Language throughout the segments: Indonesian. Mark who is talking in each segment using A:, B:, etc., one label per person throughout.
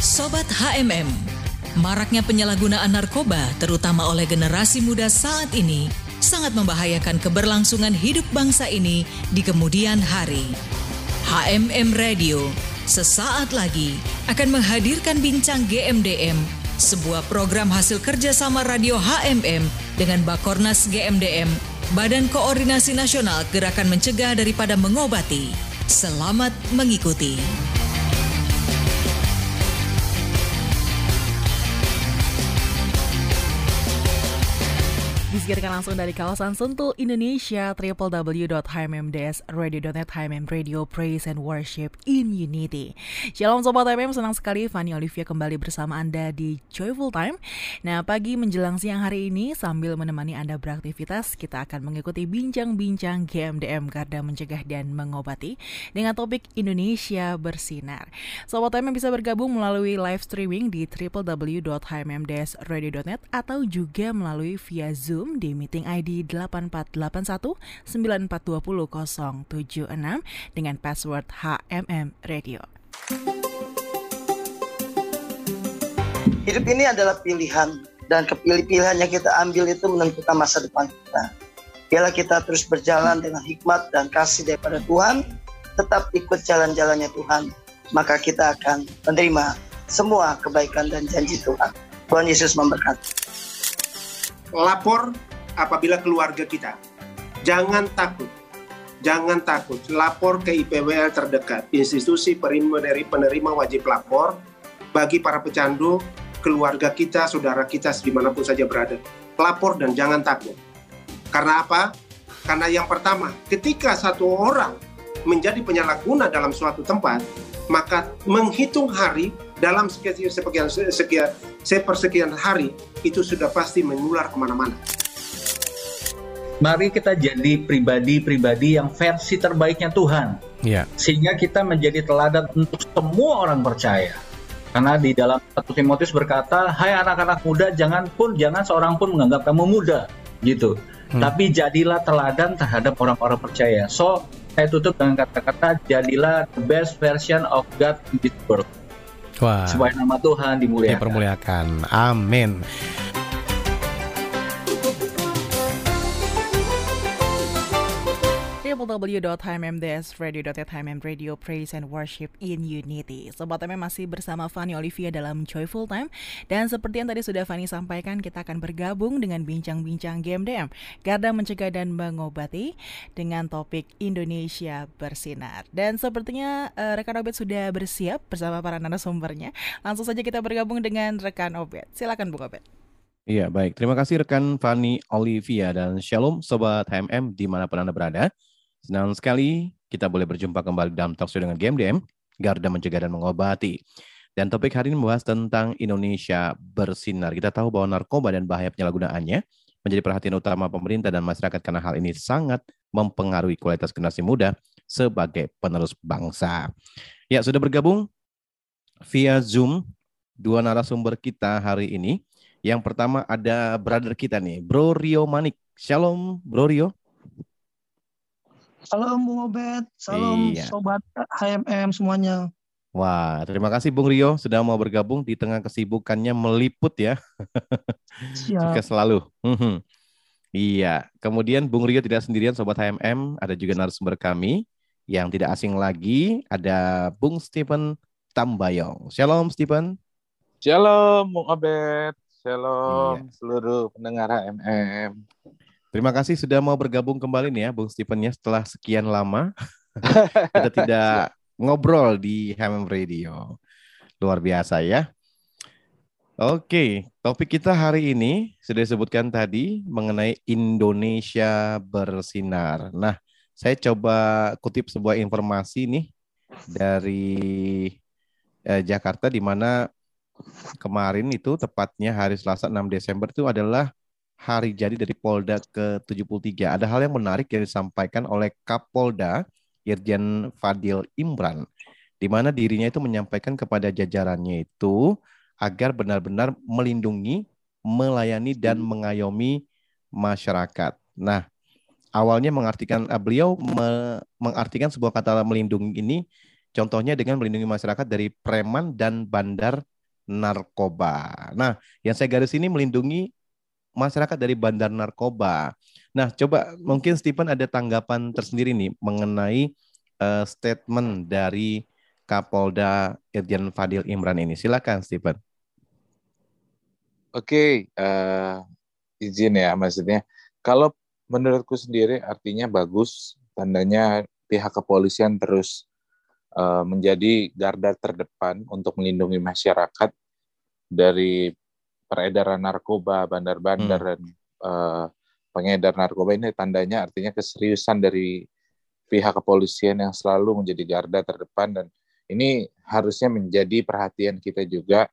A: Sobat HMM, maraknya penyalahgunaan narkoba terutama oleh generasi muda saat ini sangat membahayakan keberlangsungan hidup bangsa ini di kemudian hari. HMM Radio sesaat lagi akan menghadirkan bincang GMDM, sebuah program hasil kerjasama radio HMM dengan Bakornas GMDM, Badan Koordinasi Nasional Gerakan Mencegah Daripada Mengobati. Selamat mengikuti.
B: Disiarkan langsung dari kawasan Sentul, Indonesia, www.hmmdsradio.net, HMM Radio, Praise and Worship in Unity. Shalom Sobat HMM, senang sekali Fanny Olivia kembali bersama Anda di Joyful Time. Nah, pagi menjelang siang hari ini, sambil menemani Anda beraktivitas, kita akan mengikuti bincang-bincang GMDM Garda Mencegah dan Mengobati dengan topik Indonesia Bersinar. Sobat HMM bisa bergabung melalui live streaming di www.hmmdsradio.net atau juga melalui via Zoom Zoom di meeting ID 8481 9420 076 dengan password HMM Radio.
C: Hidup ini adalah pilihan dan kepilih-pilihan yang kita ambil itu menentukan masa depan kita. Biarlah kita terus berjalan dengan hikmat dan kasih daripada Tuhan, tetap ikut jalan-jalannya Tuhan, maka kita akan menerima semua kebaikan dan janji Tuhan. Tuhan Yesus memberkati
D: lapor apabila keluarga kita. Jangan takut. Jangan takut. Lapor ke IPWL terdekat, institusi penerima, penerima wajib lapor bagi para pecandu, keluarga kita, saudara kita, di mana pun saja berada. Lapor dan jangan takut. Karena apa? Karena yang pertama, ketika satu orang menjadi penyalahguna dalam suatu tempat, maka menghitung hari dalam sekian sekian sekian sepersekian hari itu sudah pasti menular ke mana-mana.
E: Mari kita jadi pribadi-pribadi yang versi terbaiknya Tuhan. Ya. Sehingga kita menjadi teladan untuk semua orang percaya. Karena di dalam 1 Timotius berkata, "Hai anak-anak muda, jangan pun jangan seorang pun menganggap kamu muda." gitu. Hmm. Tapi jadilah teladan terhadap orang-orang percaya. So, saya tutup dengan kata-kata jadilah the best version of God in this world.
F: Wah.
E: Supaya nama Tuhan dimuliakan.
F: Dipermuliakan. Amin.
B: www.hmmdsradio.net Radio Praise and Worship in Unity. Sobat MM masih bersama Fanny Olivia dalam Joyful Time dan seperti yang tadi sudah Fanny sampaikan kita akan bergabung dengan bincang-bincang GMDM Garda Mencegah dan Mengobati dengan topik Indonesia Bersinar. Dan sepertinya uh, rekan Obet sudah bersiap bersama para narasumbernya. Langsung saja kita bergabung dengan rekan Obet. Silakan Bung Obet.
F: Iya, baik. Terima kasih rekan Fanny Olivia dan Shalom Sobat HMM di mana pun Anda berada. Senang sekali kita boleh berjumpa kembali dalam talkshow dengan GMDM, Garda Mencegah dan Mengobati. Dan topik hari ini membahas tentang Indonesia bersinar. Kita tahu bahwa narkoba dan bahaya penyalahgunaannya menjadi perhatian utama pemerintah dan masyarakat karena hal ini sangat mempengaruhi kualitas generasi muda sebagai penerus bangsa. Ya, sudah bergabung via Zoom dua narasumber kita hari ini. Yang pertama ada brother kita nih, Bro Rio Manik. Shalom, Bro Rio.
G: Salam Bung Obed, salam iya. sobat HMM semuanya.
F: Wah, terima kasih Bung Rio sudah mau bergabung di tengah kesibukannya meliput ya. Siap. Sukses selalu. Mhm. iya, kemudian Bung Rio tidak sendirian sobat HMM, ada juga narasumber kami yang tidak asing lagi, ada Bung Stephen Tambayong. Shalom Stephen.
H: Shalom Bung Obed. Shalom iya. seluruh pendengar HMM.
F: Terima kasih sudah mau bergabung kembali nih ya Bung Stephen ya setelah sekian lama kita tidak ngobrol di HMM Radio. Luar biasa ya. Oke, topik kita hari ini sudah disebutkan tadi mengenai Indonesia bersinar. Nah, saya coba kutip sebuah informasi nih dari eh, Jakarta di mana kemarin itu tepatnya hari Selasa 6 Desember itu adalah hari jadi dari Polda ke-73. Ada hal yang menarik yang disampaikan oleh Kapolda Irjen Fadil Imran, di mana dirinya itu menyampaikan kepada jajarannya itu agar benar-benar melindungi, melayani, dan mengayomi masyarakat. Nah, awalnya mengartikan uh, beliau me, mengartikan sebuah kata melindungi ini contohnya dengan melindungi masyarakat dari preman dan bandar narkoba. Nah, yang saya garis ini melindungi masyarakat dari bandar narkoba. Nah, coba mungkin Stephen ada tanggapan tersendiri nih mengenai uh, statement dari Kapolda Irjen Fadil Imran ini. Silakan, Stephen.
H: Oke, uh, izin ya, maksudnya kalau menurutku sendiri artinya bagus, tandanya pihak kepolisian terus uh, menjadi garda terdepan untuk melindungi masyarakat dari peredaran narkoba, bandar-bandar hmm. dan uh, pengedar narkoba ini tandanya artinya keseriusan dari pihak kepolisian yang selalu menjadi garda terdepan dan ini harusnya menjadi perhatian kita juga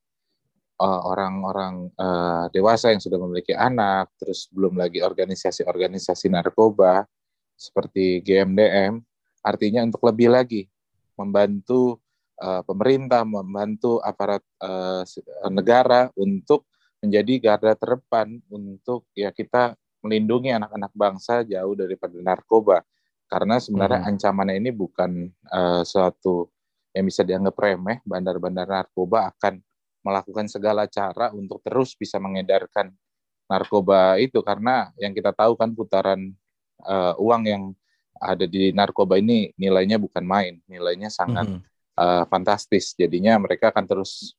H: eh, orang-orang uh, uh, dewasa yang sudah memiliki anak, terus belum lagi organisasi-organisasi narkoba seperti GMDM, artinya untuk lebih lagi membantu uh, pemerintah, membantu aparat uh, negara untuk menjadi garda terdepan untuk ya kita melindungi anak-anak bangsa jauh daripada narkoba karena sebenarnya hmm. ancamannya ini bukan uh, suatu yang bisa dianggap remeh bandar-bandar narkoba akan melakukan segala cara untuk terus bisa mengedarkan narkoba itu karena yang kita tahu kan putaran uh, uang yang ada di narkoba ini nilainya bukan main nilainya sangat hmm. uh, fantastis jadinya mereka akan terus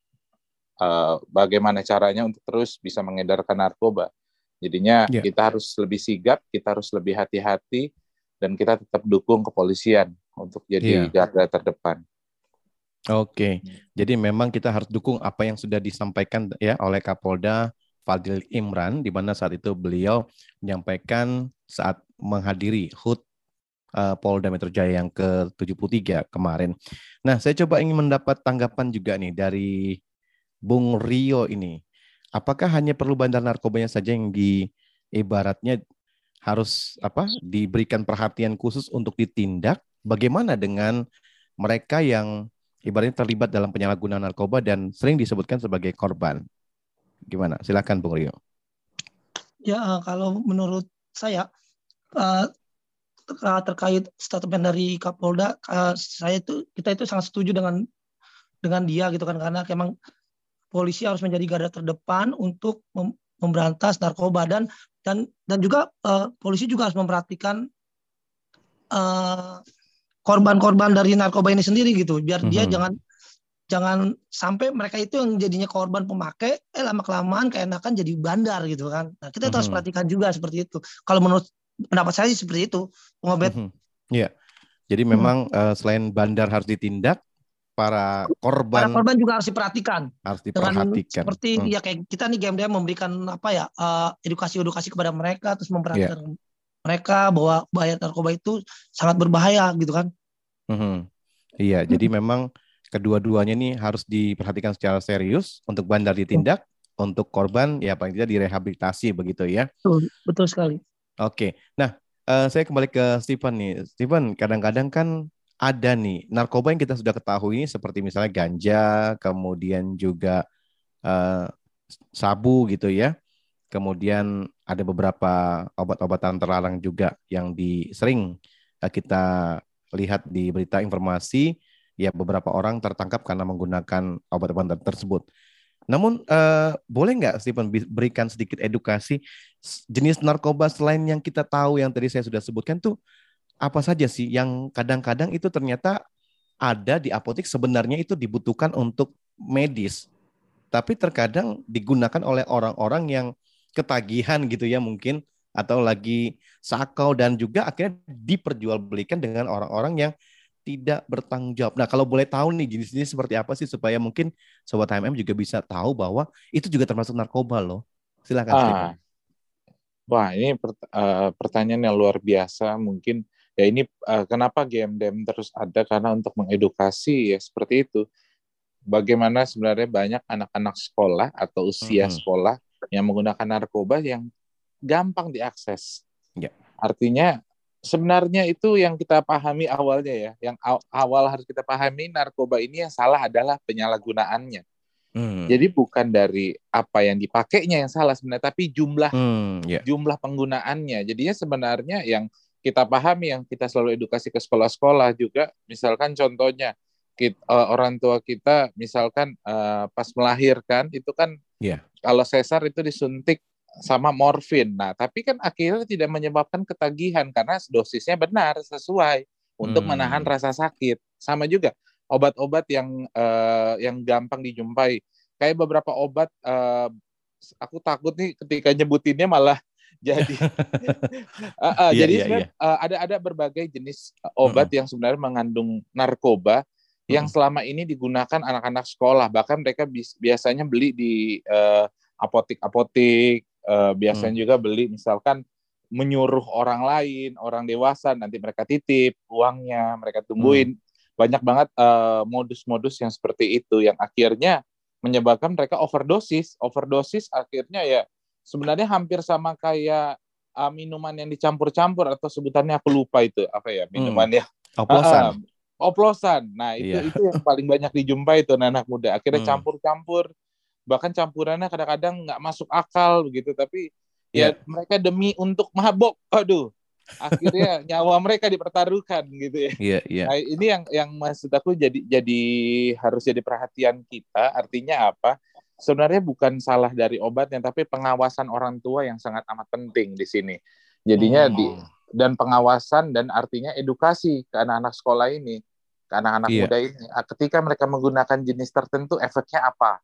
H: uh, bagaimana caranya untuk terus bisa mengedarkan narkoba. Jadinya yeah. kita harus lebih sigap, kita harus lebih hati-hati, dan kita tetap dukung kepolisian untuk jadi yeah. garda terdepan.
F: Oke, okay. jadi memang kita harus dukung apa yang sudah disampaikan ya oleh Kapolda Fadil Imran, di mana saat itu beliau menyampaikan saat menghadiri HUT uh, Polda Metro Jaya yang ke-73 kemarin. Nah, saya coba ingin mendapat tanggapan juga nih dari Bung Rio ini, apakah hanya perlu bandar narkobanya saja yang di ibaratnya harus apa diberikan perhatian khusus untuk ditindak? Bagaimana dengan mereka yang ibaratnya terlibat dalam penyalahgunaan narkoba dan sering disebutkan sebagai korban? Gimana? Silakan Bung Rio.
G: Ya, kalau menurut saya uh, terkait statement dari Kapolda, uh, saya itu kita itu sangat setuju dengan dengan dia gitu kan karena memang polisi harus menjadi garda terdepan untuk mem memberantas narkoba dan dan dan juga uh, polisi juga harus memperhatikan eh, korban-korban dari narkoba ini sendiri gitu biar mm -hmm. dia mhm. jangan jangan sampai mereka itu yang jadinya korban pemakai eh lama kelamaan keenakan jadi bandar gitu kan nah kita mm -hmm. harus mhm. perhatikan juga seperti itu kalau menurut pendapat saya sih seperti itu pengobet
F: mm -hmm. Iya. Jadi memang hmm. uh, selain bandar harus ditindak, para korban
G: para korban juga harus diperhatikan
F: harus diperhatikan Dengan
G: seperti hmm. ya kayak kita nih GMDM memberikan apa ya uh, edukasi-edukasi kepada mereka terus memperhatikan yeah. mereka bahwa bahaya narkoba itu sangat berbahaya gitu kan
F: hmm. iya hmm. jadi memang kedua-duanya nih harus diperhatikan secara serius untuk bandar ditindak hmm. untuk korban ya paling tidak direhabilitasi begitu ya
G: betul, betul sekali
F: oke nah uh, saya kembali ke Stephen nih Stephen kadang-kadang kan ada nih narkoba yang kita sudah ketahui ini seperti misalnya ganja, kemudian juga uh, sabu gitu ya. Kemudian ada beberapa obat-obatan terlarang juga yang di, sering uh, kita lihat di berita informasi ya beberapa orang tertangkap karena menggunakan obat-obatan tersebut. Namun uh, boleh nggak Stephen berikan sedikit edukasi jenis narkoba selain yang kita tahu yang tadi saya sudah sebutkan tuh apa saja sih yang kadang-kadang itu ternyata ada di apotek sebenarnya itu dibutuhkan untuk medis, tapi terkadang digunakan oleh orang-orang yang ketagihan gitu ya mungkin atau lagi sakau dan juga akhirnya diperjualbelikan dengan orang-orang yang tidak bertanggung jawab. Nah, kalau boleh tahu nih jenis-jenis seperti apa sih supaya mungkin sobat HMM juga bisa tahu bahwa itu juga termasuk narkoba loh. Silakan. Ah.
H: Wah, ini uh, pertanyaan yang luar biasa. Mungkin ya ini uh, kenapa GMDM terus ada karena untuk mengedukasi ya seperti itu bagaimana sebenarnya banyak anak-anak sekolah atau usia hmm. sekolah yang menggunakan narkoba yang gampang diakses ya. artinya sebenarnya itu yang kita pahami awalnya ya yang awal harus kita pahami narkoba ini yang salah adalah penyalahgunaannya Hmm. Jadi bukan dari apa yang dipakainya yang salah sebenarnya, tapi jumlah hmm, yeah. jumlah penggunaannya. Jadinya sebenarnya yang kita pahami yang kita selalu edukasi ke sekolah-sekolah juga misalkan contohnya kita, uh, orang tua kita misalkan uh, pas melahirkan itu kan yeah. kalau sesar itu disuntik sama morfin. Nah, tapi kan akhirnya tidak menyebabkan ketagihan karena dosisnya benar sesuai untuk hmm. menahan rasa sakit. Sama juga obat-obat yang uh, yang gampang dijumpai. Kayak beberapa obat uh, aku takut nih ketika nyebutinnya malah jadi uh, uh, yeah, jadi yeah, yeah. Uh, ada ada berbagai jenis obat hmm. yang sebenarnya mengandung narkoba yang hmm. selama ini digunakan anak-anak sekolah bahkan mereka biasanya beli di uh, apotik-apotik uh, biasanya hmm. juga beli misalkan menyuruh orang lain orang dewasa nanti mereka titip uangnya mereka tungguin hmm. banyak banget modus eh, modus-modus yang seperti itu yang akhirnya menyebabkan mereka overdosis overdosis akhirnya ya sebenarnya hampir sama kayak uh, minuman yang dicampur-campur atau sebutannya aku lupa itu apa ya minumannya
F: hmm. oplosan uh,
H: oplosan. Nah, itu yeah. itu yang paling banyak dijumpai itu anak muda. Akhirnya hmm. campur-campur bahkan campurannya kadang-kadang nggak masuk akal begitu, tapi yeah. ya mereka demi untuk mabok. Aduh. Akhirnya nyawa mereka dipertaruhkan gitu ya.
F: Iya, iya.
H: Nah, ini yang yang maksud aku jadi jadi harus jadi perhatian kita. Artinya apa? Sebenarnya bukan salah dari obatnya, tapi pengawasan orang tua yang sangat amat penting di sini. Jadinya hmm. di dan pengawasan dan artinya edukasi ke anak-anak sekolah ini, ke anak-anak yeah. muda ini. Ah, ketika mereka menggunakan jenis tertentu, efeknya apa?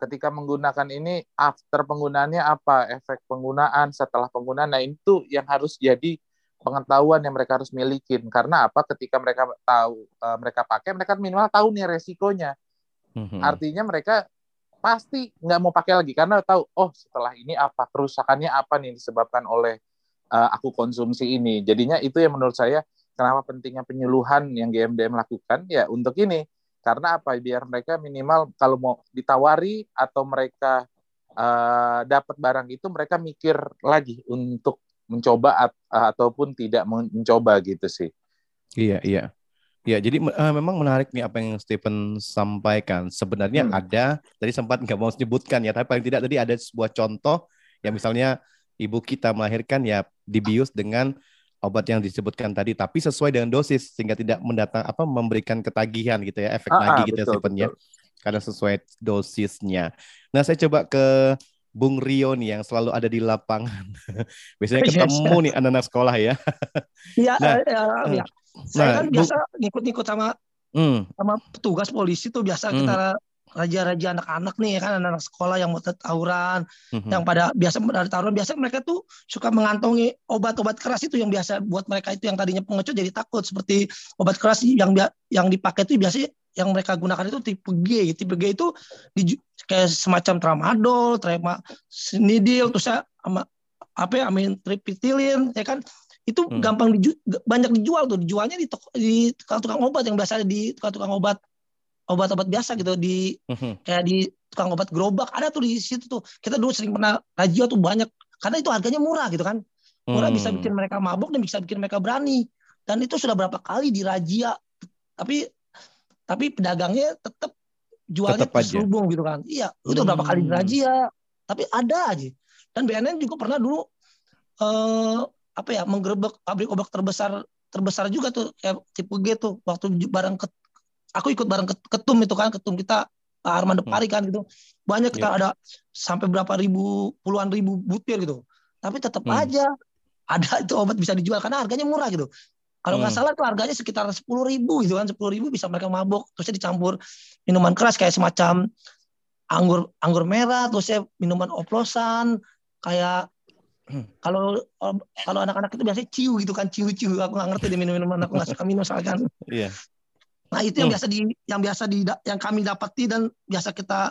H: Ketika menggunakan ini, after penggunaannya apa? Efek penggunaan setelah penggunaan. Nah itu yang harus jadi pengetahuan yang mereka harus milikin. Karena apa? Ketika mereka tahu, uh, mereka pakai, mereka minimal tahu nih resikonya. Mm-hmm. Artinya mereka pasti nggak mau pakai lagi karena tahu, oh setelah ini apa kerusakannya apa nih disebabkan oleh uh, aku konsumsi ini. Jadinya itu yang menurut saya kenapa pentingnya penyuluhan yang GMDM lakukan ya untuk ini. Karena apa? Biar mereka minimal kalau mau ditawari atau mereka uh, dapat barang itu mereka mikir lagi untuk mencoba at ataupun tidak mencoba gitu sih.
F: Iya, iya. Ya, jadi uh, memang menarik nih apa yang Stephen sampaikan. Sebenarnya hmm. ada, tadi sempat nggak mau sebutkan ya, tapi paling tidak tadi ada sebuah contoh yang misalnya ibu kita melahirkan ya dibius dengan obat yang disebutkan tadi tapi sesuai dengan dosis sehingga tidak mendatang apa memberikan ketagihan gitu ya efek ah, lagi ah, gitu ya, betul, sebenarnya karena sesuai dosisnya. Nah, saya coba ke Bung Rio nih yang selalu ada di lapangan. Biasanya ketemu nih anak-anak sekolah ya.
G: Iya, nah, ya, ya. Saya nah, kan biasa ngikut-ngikut sama hmm. sama petugas polisi tuh biasa hmm. kita raja-raja anak-anak nih ya kan anak-anak sekolah yang mau tawuran mm-hmm. yang pada biasa dari tawuran biasa mereka tuh suka mengantongi obat-obat keras itu yang biasa buat mereka itu yang tadinya pengecut jadi takut seperti obat keras yang yang dipakai itu biasanya yang mereka gunakan itu tipe G tipe G itu di, kayak semacam tramadol, trema sinidil terus ya sama apa ya amin tripitilin ya kan itu hmm. gampang diju, banyak dijual tuh. Dijualnya di toko, di tukang obat yang biasa di tukang-tukang obat obat-obat biasa gitu. Di mm-hmm. kayak di tukang obat gerobak. Ada tuh di situ tuh. Kita dulu sering pernah razia tuh banyak. Karena itu harganya murah gitu kan. Murah hmm. bisa bikin mereka mabuk dan bisa bikin mereka berani. Dan itu sudah berapa kali dirazia tapi tapi pedagangnya tetap jualnya terselubung gitu kan. Iya itu hmm. berapa kali dirazia tapi ada aja. Dan BNN juga pernah dulu eh, apa ya menggerebek pabrik obat terbesar terbesar juga tuh kayak tipe G tuh waktu barang ke aku ikut bareng ketum itu kan ketum kita Pak Armando hmm. Pari kan gitu banyak kita yeah. ada sampai berapa ribu puluhan ribu butir gitu tapi tetap hmm. aja ada itu obat bisa dijual karena harganya murah gitu kalau nggak hmm. salah tuh harganya sekitar sepuluh ribu gitu kan sepuluh ribu bisa mereka mabok terusnya dicampur minuman keras kayak semacam anggur anggur merah terusnya minuman oplosan kayak. Kalau kalau anak-anak itu biasanya ciu gitu kan ciu ciu aku nggak ngerti di minum minuman aku nggak suka minum soalnya kan yeah. Nah itu yang hmm. biasa di yang biasa di yang kami dapati dan biasa kita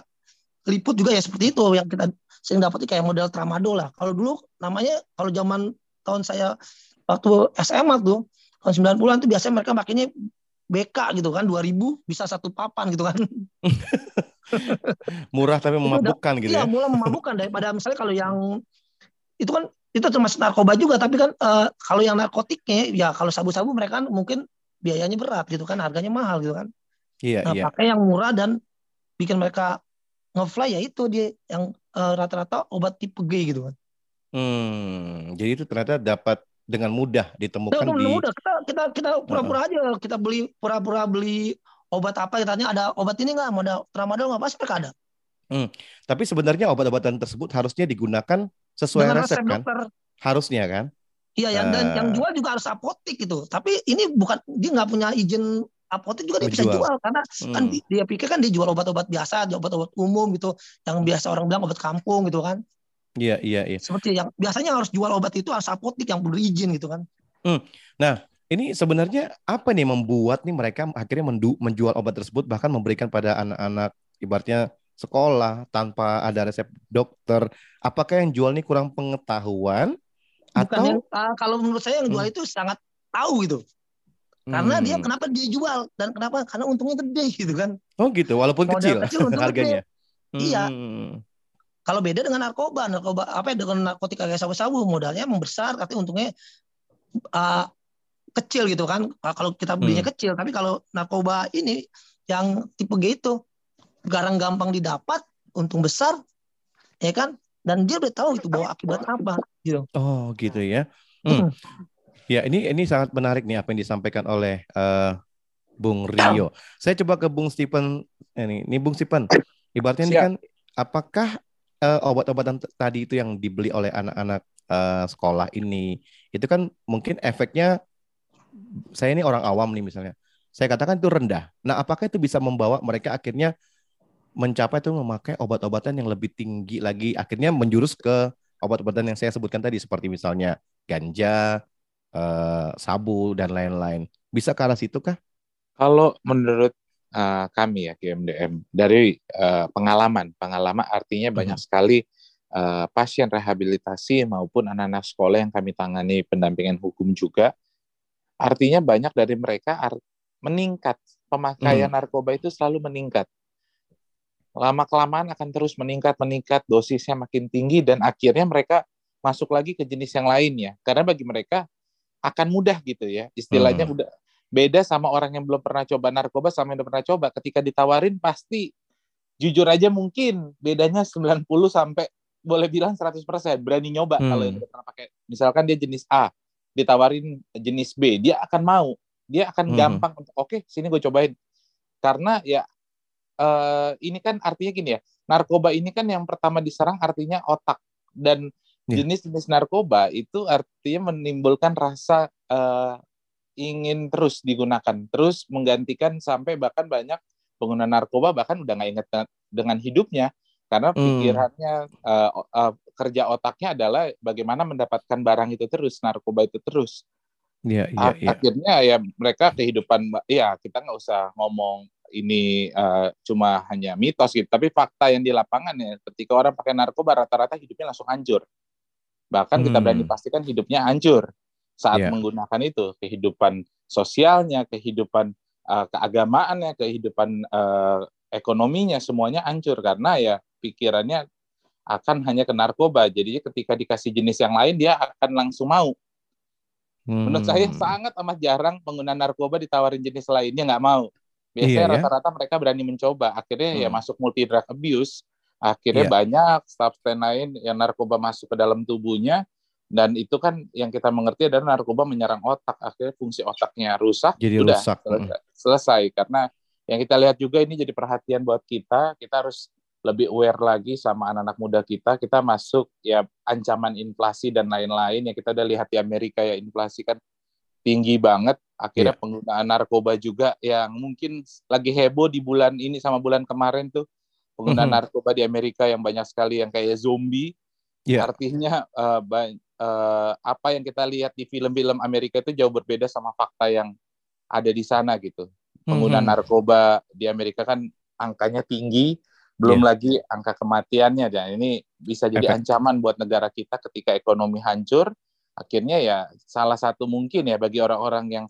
G: liput juga ya seperti itu yang kita sering dapati kayak model tramadol lah. Kalau dulu namanya kalau zaman tahun saya waktu SMA tuh tahun 90-an tuh biasanya mereka makanya BK gitu kan 2000 bisa satu papan gitu kan.
F: murah tapi memabukkan gitu
G: iya, ya. Iya, murah memabukkan daripada misalnya kalau yang itu kan itu termasuk narkoba juga tapi kan uh, kalau yang narkotiknya ya kalau sabu-sabu mereka kan mungkin biayanya berat gitu kan, harganya mahal gitu kan.
F: Iya, nah,
G: iya. Pakai yang murah dan bikin mereka ngefly ya itu dia yang uh, rata-rata obat tipe G gitu kan.
F: Hmm, jadi itu ternyata dapat dengan mudah ditemukan dengan
G: di mudah kita kita kita pura-pura aja kita beli pura-pura beli obat apa katanya ada obat ini nggak ada tramadol nggak pasti mereka ada
F: hmm. tapi sebenarnya obat-obatan tersebut harusnya digunakan sesuai Dengan resep, resep kan dokter. harusnya kan
G: iya yang uh, dan yang jual juga harus apotik gitu tapi ini bukan dia nggak punya izin apotek juga dia bisa jual karena kan hmm. kan dia pikir kan dia jual obat-obat biasa, obat-obat umum gitu, yang biasa orang bilang obat kampung gitu kan.
F: Iya iya iya.
G: Seperti yang biasanya harus jual obat itu harus apotek yang berizin gitu kan.
F: Hmm. Nah ini sebenarnya apa nih membuat nih mereka akhirnya mendu menjual obat tersebut bahkan memberikan pada anak-anak ibaratnya sekolah tanpa ada resep dokter. Apakah yang jual ini kurang pengetahuan?
G: Bukan atau yang, uh, kalau menurut saya yang jual hmm. itu sangat tahu gitu. Karena hmm. dia kenapa dia jual dan kenapa? Karena untungnya gede gitu kan.
F: Oh gitu, walaupun Modal kecil, kecil harganya.
G: Gede. Iya. Hmm. Kalau beda dengan narkoba, narkoba apa ya dengan narkotika kayak sabu-sabu modalnya membesar, tapi untungnya uh, kecil gitu kan. Kalau kita belinya hmm. kecil, tapi kalau narkoba ini yang tipe G itu garang gampang didapat, untung besar, ya kan? Dan dia udah tahu itu bawa akibat apa gitu.
F: Oh gitu ya. Hmm. hmm. Ya, ini ini sangat menarik nih apa yang disampaikan oleh uh, Bung Rio. Saya coba ke Bung Stephen ini. Ini Bung Stephen. Ibaratnya Siap. ini kan apakah uh, obat-obatan tadi itu yang dibeli oleh anak-anak uh, sekolah ini itu kan mungkin efeknya saya ini orang awam nih misalnya. Saya katakan itu rendah. Nah, apakah itu bisa membawa mereka akhirnya mencapai itu memakai obat-obatan yang lebih tinggi lagi akhirnya menjurus ke obat-obatan yang saya sebutkan tadi seperti misalnya ganja, uh, sabu dan lain-lain. Bisa ke arah situ kah?
H: Kalau menurut uh, kami ya GMDM dari uh, pengalaman, pengalaman artinya banyak hmm. sekali uh, pasien rehabilitasi maupun anak-anak sekolah yang kami tangani pendampingan hukum juga. Artinya banyak dari mereka meningkat pemakaian hmm. narkoba itu selalu meningkat. Lama kelamaan akan terus meningkat meningkat dosisnya makin tinggi dan akhirnya mereka masuk lagi ke jenis yang lainnya. Karena bagi mereka akan mudah gitu ya. Istilahnya hmm. udah beda sama orang yang belum pernah coba narkoba sama yang udah pernah coba. Ketika ditawarin pasti jujur aja mungkin bedanya 90 sampai boleh bilang 100% berani nyoba hmm. kalau yang udah pernah pakai. Misalkan dia jenis A, ditawarin jenis B, dia akan mau. Dia akan hmm. gampang untuk oke, okay, sini gue cobain. Karena ya uh, ini kan artinya gini ya. Narkoba ini kan yang pertama diserang artinya otak dan Iya. jenis-jenis narkoba itu artinya menimbulkan rasa uh, ingin terus digunakan, terus menggantikan sampai bahkan banyak pengguna narkoba bahkan udah nggak ingat dengan hidupnya karena hmm. pikirannya uh, uh, kerja otaknya adalah bagaimana mendapatkan barang itu terus, narkoba itu terus.
F: Yeah, yeah, yeah.
H: Akhirnya ya mereka kehidupan, ya kita nggak usah ngomong ini uh, cuma hanya mitos gitu, tapi fakta yang di lapangan ya, ketika orang pakai narkoba rata-rata hidupnya langsung hancur. Bahkan hmm. kita berani hmm. pastikan hidupnya hancur saat yeah. menggunakan itu, kehidupan sosialnya, kehidupan uh, keagamaannya, kehidupan uh, ekonominya semuanya hancur karena ya pikirannya akan hanya ke narkoba. Jadi ketika dikasih jenis yang lain dia akan langsung mau. Hmm. Menurut saya hmm. sangat amat jarang pengguna narkoba ditawarin jenis lainnya nggak mau. Biasanya iya, ya? rata-rata mereka berani mencoba. Akhirnya ya hmm. ya masuk multi drug abuse Akhirnya yeah. banyak substan lain yang narkoba masuk ke dalam tubuhnya dan itu kan yang kita mengerti adalah narkoba menyerang otak. Akhirnya fungsi otaknya rusak.
F: Jadi
H: udah
F: rusak.
H: Selesai, selesai. Karena yang kita lihat juga ini jadi perhatian buat kita. Kita harus lebih aware lagi sama anak-anak muda kita. Kita masuk ya ancaman inflasi dan lain-lain yang kita udah lihat di Amerika ya inflasi kan tinggi banget. Akhirnya yeah. penggunaan narkoba juga yang mungkin lagi heboh di bulan ini sama bulan kemarin tuh pengguna mm-hmm. narkoba di Amerika yang banyak sekali yang kayak zombie. Yeah. Artinya uh, uh, apa yang kita lihat di film-film Amerika itu jauh berbeda sama fakta yang ada di sana gitu. Pengguna mm-hmm. narkoba di Amerika kan angkanya tinggi, belum yeah. lagi angka kematiannya dan ini bisa jadi Efek. ancaman buat negara kita ketika ekonomi hancur. Akhirnya ya salah satu mungkin ya bagi orang-orang yang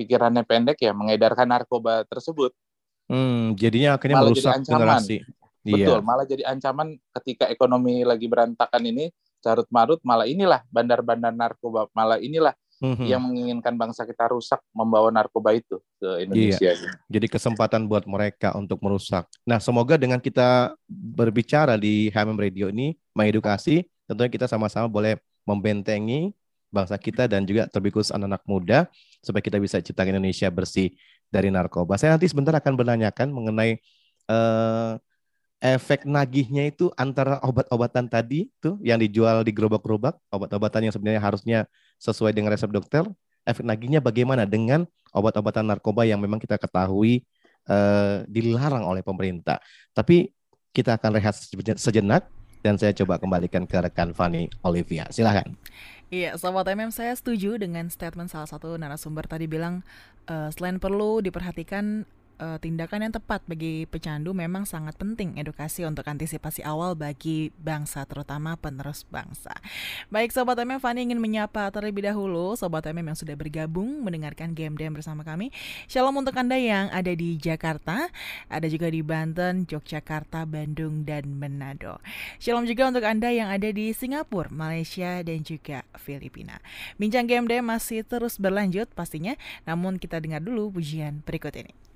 H: pikirannya pendek ya mengedarkan narkoba tersebut.
F: Hmm, jadinya akhirnya Malah merusak generasi.
H: Betul, iya. malah jadi ancaman ketika ekonomi lagi berantakan ini carut marut malah inilah bandar-bandar narkoba malah inilah mm-hmm. yang menginginkan bangsa kita rusak membawa narkoba itu ke Indonesia. Iya.
F: Jadi kesempatan buat mereka untuk merusak. Nah, semoga dengan kita berbicara di HMM Radio ini mengedukasi, tentunya kita sama-sama boleh membentengi bangsa kita dan juga terbikus anak-anak muda supaya kita bisa ciptakan Indonesia bersih dari narkoba. Saya nanti sebentar akan menanyakan mengenai uh, efek nagihnya itu antara obat-obatan tadi tuh yang dijual di gerobak-gerobak, obat-obatan yang sebenarnya harusnya sesuai dengan resep dokter, efek nagihnya bagaimana dengan obat-obatan narkoba yang memang kita ketahui uh, dilarang oleh pemerintah. Tapi kita akan rehat sejenak dan saya coba kembalikan ke rekan Fanny Olivia. Silahkan.
B: Iya, sobat MM saya setuju dengan statement salah satu narasumber tadi bilang uh, selain perlu diperhatikan uh, tindakan yang tepat bagi pecandu memang sangat penting edukasi untuk antisipasi awal bagi bangsa terutama penerus bangsa. Baik Sobat MM, Fani ingin menyapa terlebih dahulu Sobat MM yang sudah bergabung mendengarkan Game Dem bersama kami. Shalom untuk Anda yang ada di Jakarta, ada juga di Banten, Yogyakarta, Bandung, dan Manado. Shalom juga untuk Anda yang ada di Singapura, Malaysia, dan juga Filipina. Bincang Game masih terus berlanjut pastinya, namun kita dengar dulu pujian berikut ini.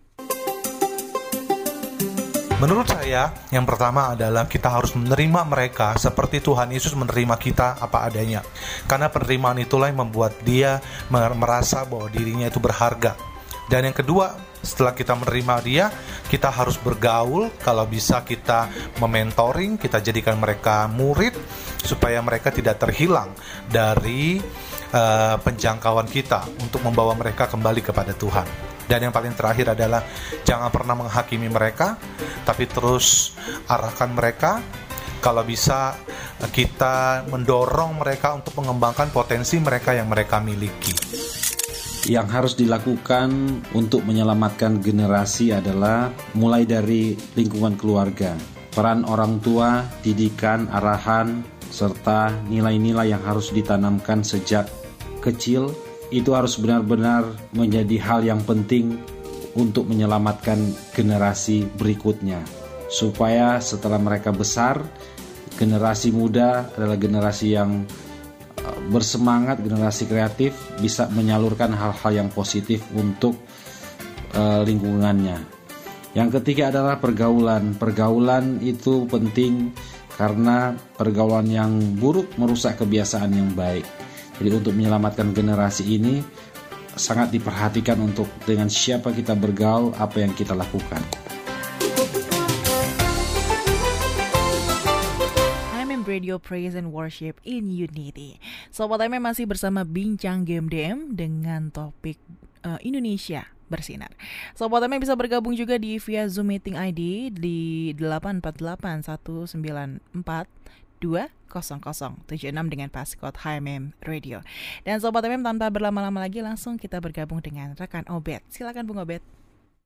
I: Menurut saya, yang pertama adalah kita harus menerima mereka seperti Tuhan Yesus menerima kita apa adanya. Karena penerimaan itulah yang membuat dia merasa bahwa dirinya itu berharga. Dan yang kedua, setelah kita menerima dia, kita harus bergaul. Kalau bisa kita mementoring, kita jadikan mereka murid supaya mereka tidak terhilang dari uh, penjangkauan kita untuk membawa mereka kembali kepada Tuhan. Dan yang paling terakhir adalah jangan pernah menghakimi mereka, tapi terus arahkan mereka. Kalau bisa kita mendorong mereka untuk mengembangkan potensi mereka yang mereka miliki.
J: Yang harus dilakukan untuk menyelamatkan generasi adalah mulai dari lingkungan keluarga, peran orang tua, didikan, arahan, serta nilai-nilai yang harus ditanamkan sejak kecil itu harus benar-benar menjadi hal yang penting untuk menyelamatkan generasi berikutnya supaya setelah mereka besar generasi muda adalah generasi yang uh, bersemangat, generasi kreatif bisa menyalurkan hal-hal yang positif untuk uh, lingkungannya. Yang ketiga adalah pergaulan. Pergaulan itu penting karena pergaulan yang buruk merusak kebiasaan yang baik. Jadi untuk menyelamatkan generasi ini sangat diperhatikan untuk dengan siapa kita bergaul, apa yang kita lakukan.
B: Radio Praise and Worship in Unity. Sobat MM masih bersama Bincang Game DM dengan topik uh, Indonesia bersinar. Sobat MM bisa bergabung juga di via Zoom Meeting ID di 848 20076 dengan passcode HMM Radio. Dan Sobat MM tanpa berlama-lama lagi langsung kita bergabung dengan rekan Obet. Silakan Bung Obet.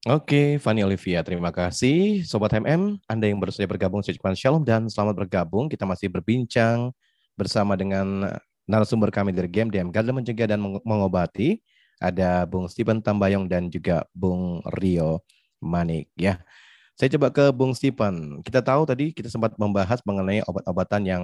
F: Oke, Fanny Olivia, terima kasih. Sobat MM, Anda yang baru saja bergabung, saya shalom dan selamat bergabung. Kita masih berbincang bersama dengan narasumber kami dari Game DM Garda Mencegah dan Mengobati. Ada Bung Stephen Tambayong dan juga Bung Rio Manik ya. Saya coba ke Bung Stephen. Kita tahu tadi kita sempat membahas mengenai obat-obatan yang